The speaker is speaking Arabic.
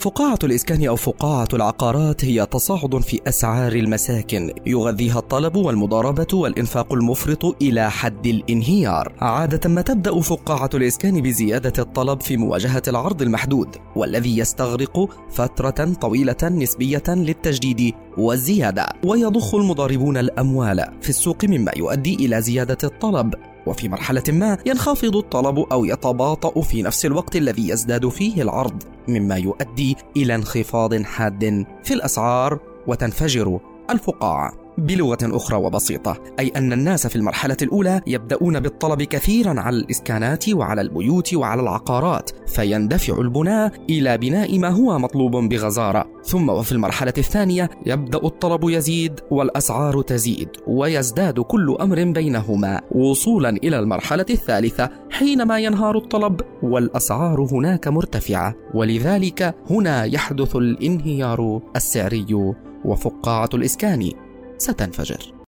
فقاعة الإسكان أو فقاعة العقارات هي تصاعد في أسعار المساكن يغذيها الطلب والمضاربة والإنفاق المفرط إلى حد الانهيار. عادة ما تبدأ فقاعة الإسكان بزيادة الطلب في مواجهة العرض المحدود والذي يستغرق فترة طويلة نسبية للتجديد والزيادة. ويضخ المضاربون الأموال في السوق مما يؤدي إلى زيادة الطلب. وفي مرحلة ما ينخفض الطلب أو يتباطأ في نفس الوقت الذي يزداد فيه العرض. مما يؤدي إلى انخفاض حاد في الأسعار وتنفجر الفقاعة. بلغة أخرى وبسيطة أي أن الناس في المرحلة الأولى يبدأون بالطلب كثيرا على الإسكانات وعلى البيوت وعلى العقارات فيندفع البناء إلى بناء ما هو مطلوب بغزارة. ثم وفي المرحلة الثانية يبدأ الطلب يزيد والأسعار تزيد ويزداد كل أمر بينهما. وصولا إلى المرحلة الثالثة حينما ينهار الطلب والأسعار هناك مرتفعة. ولذلك هنا يحدث الانهيار السعري وفقاعة الإسكان. ستنفجر.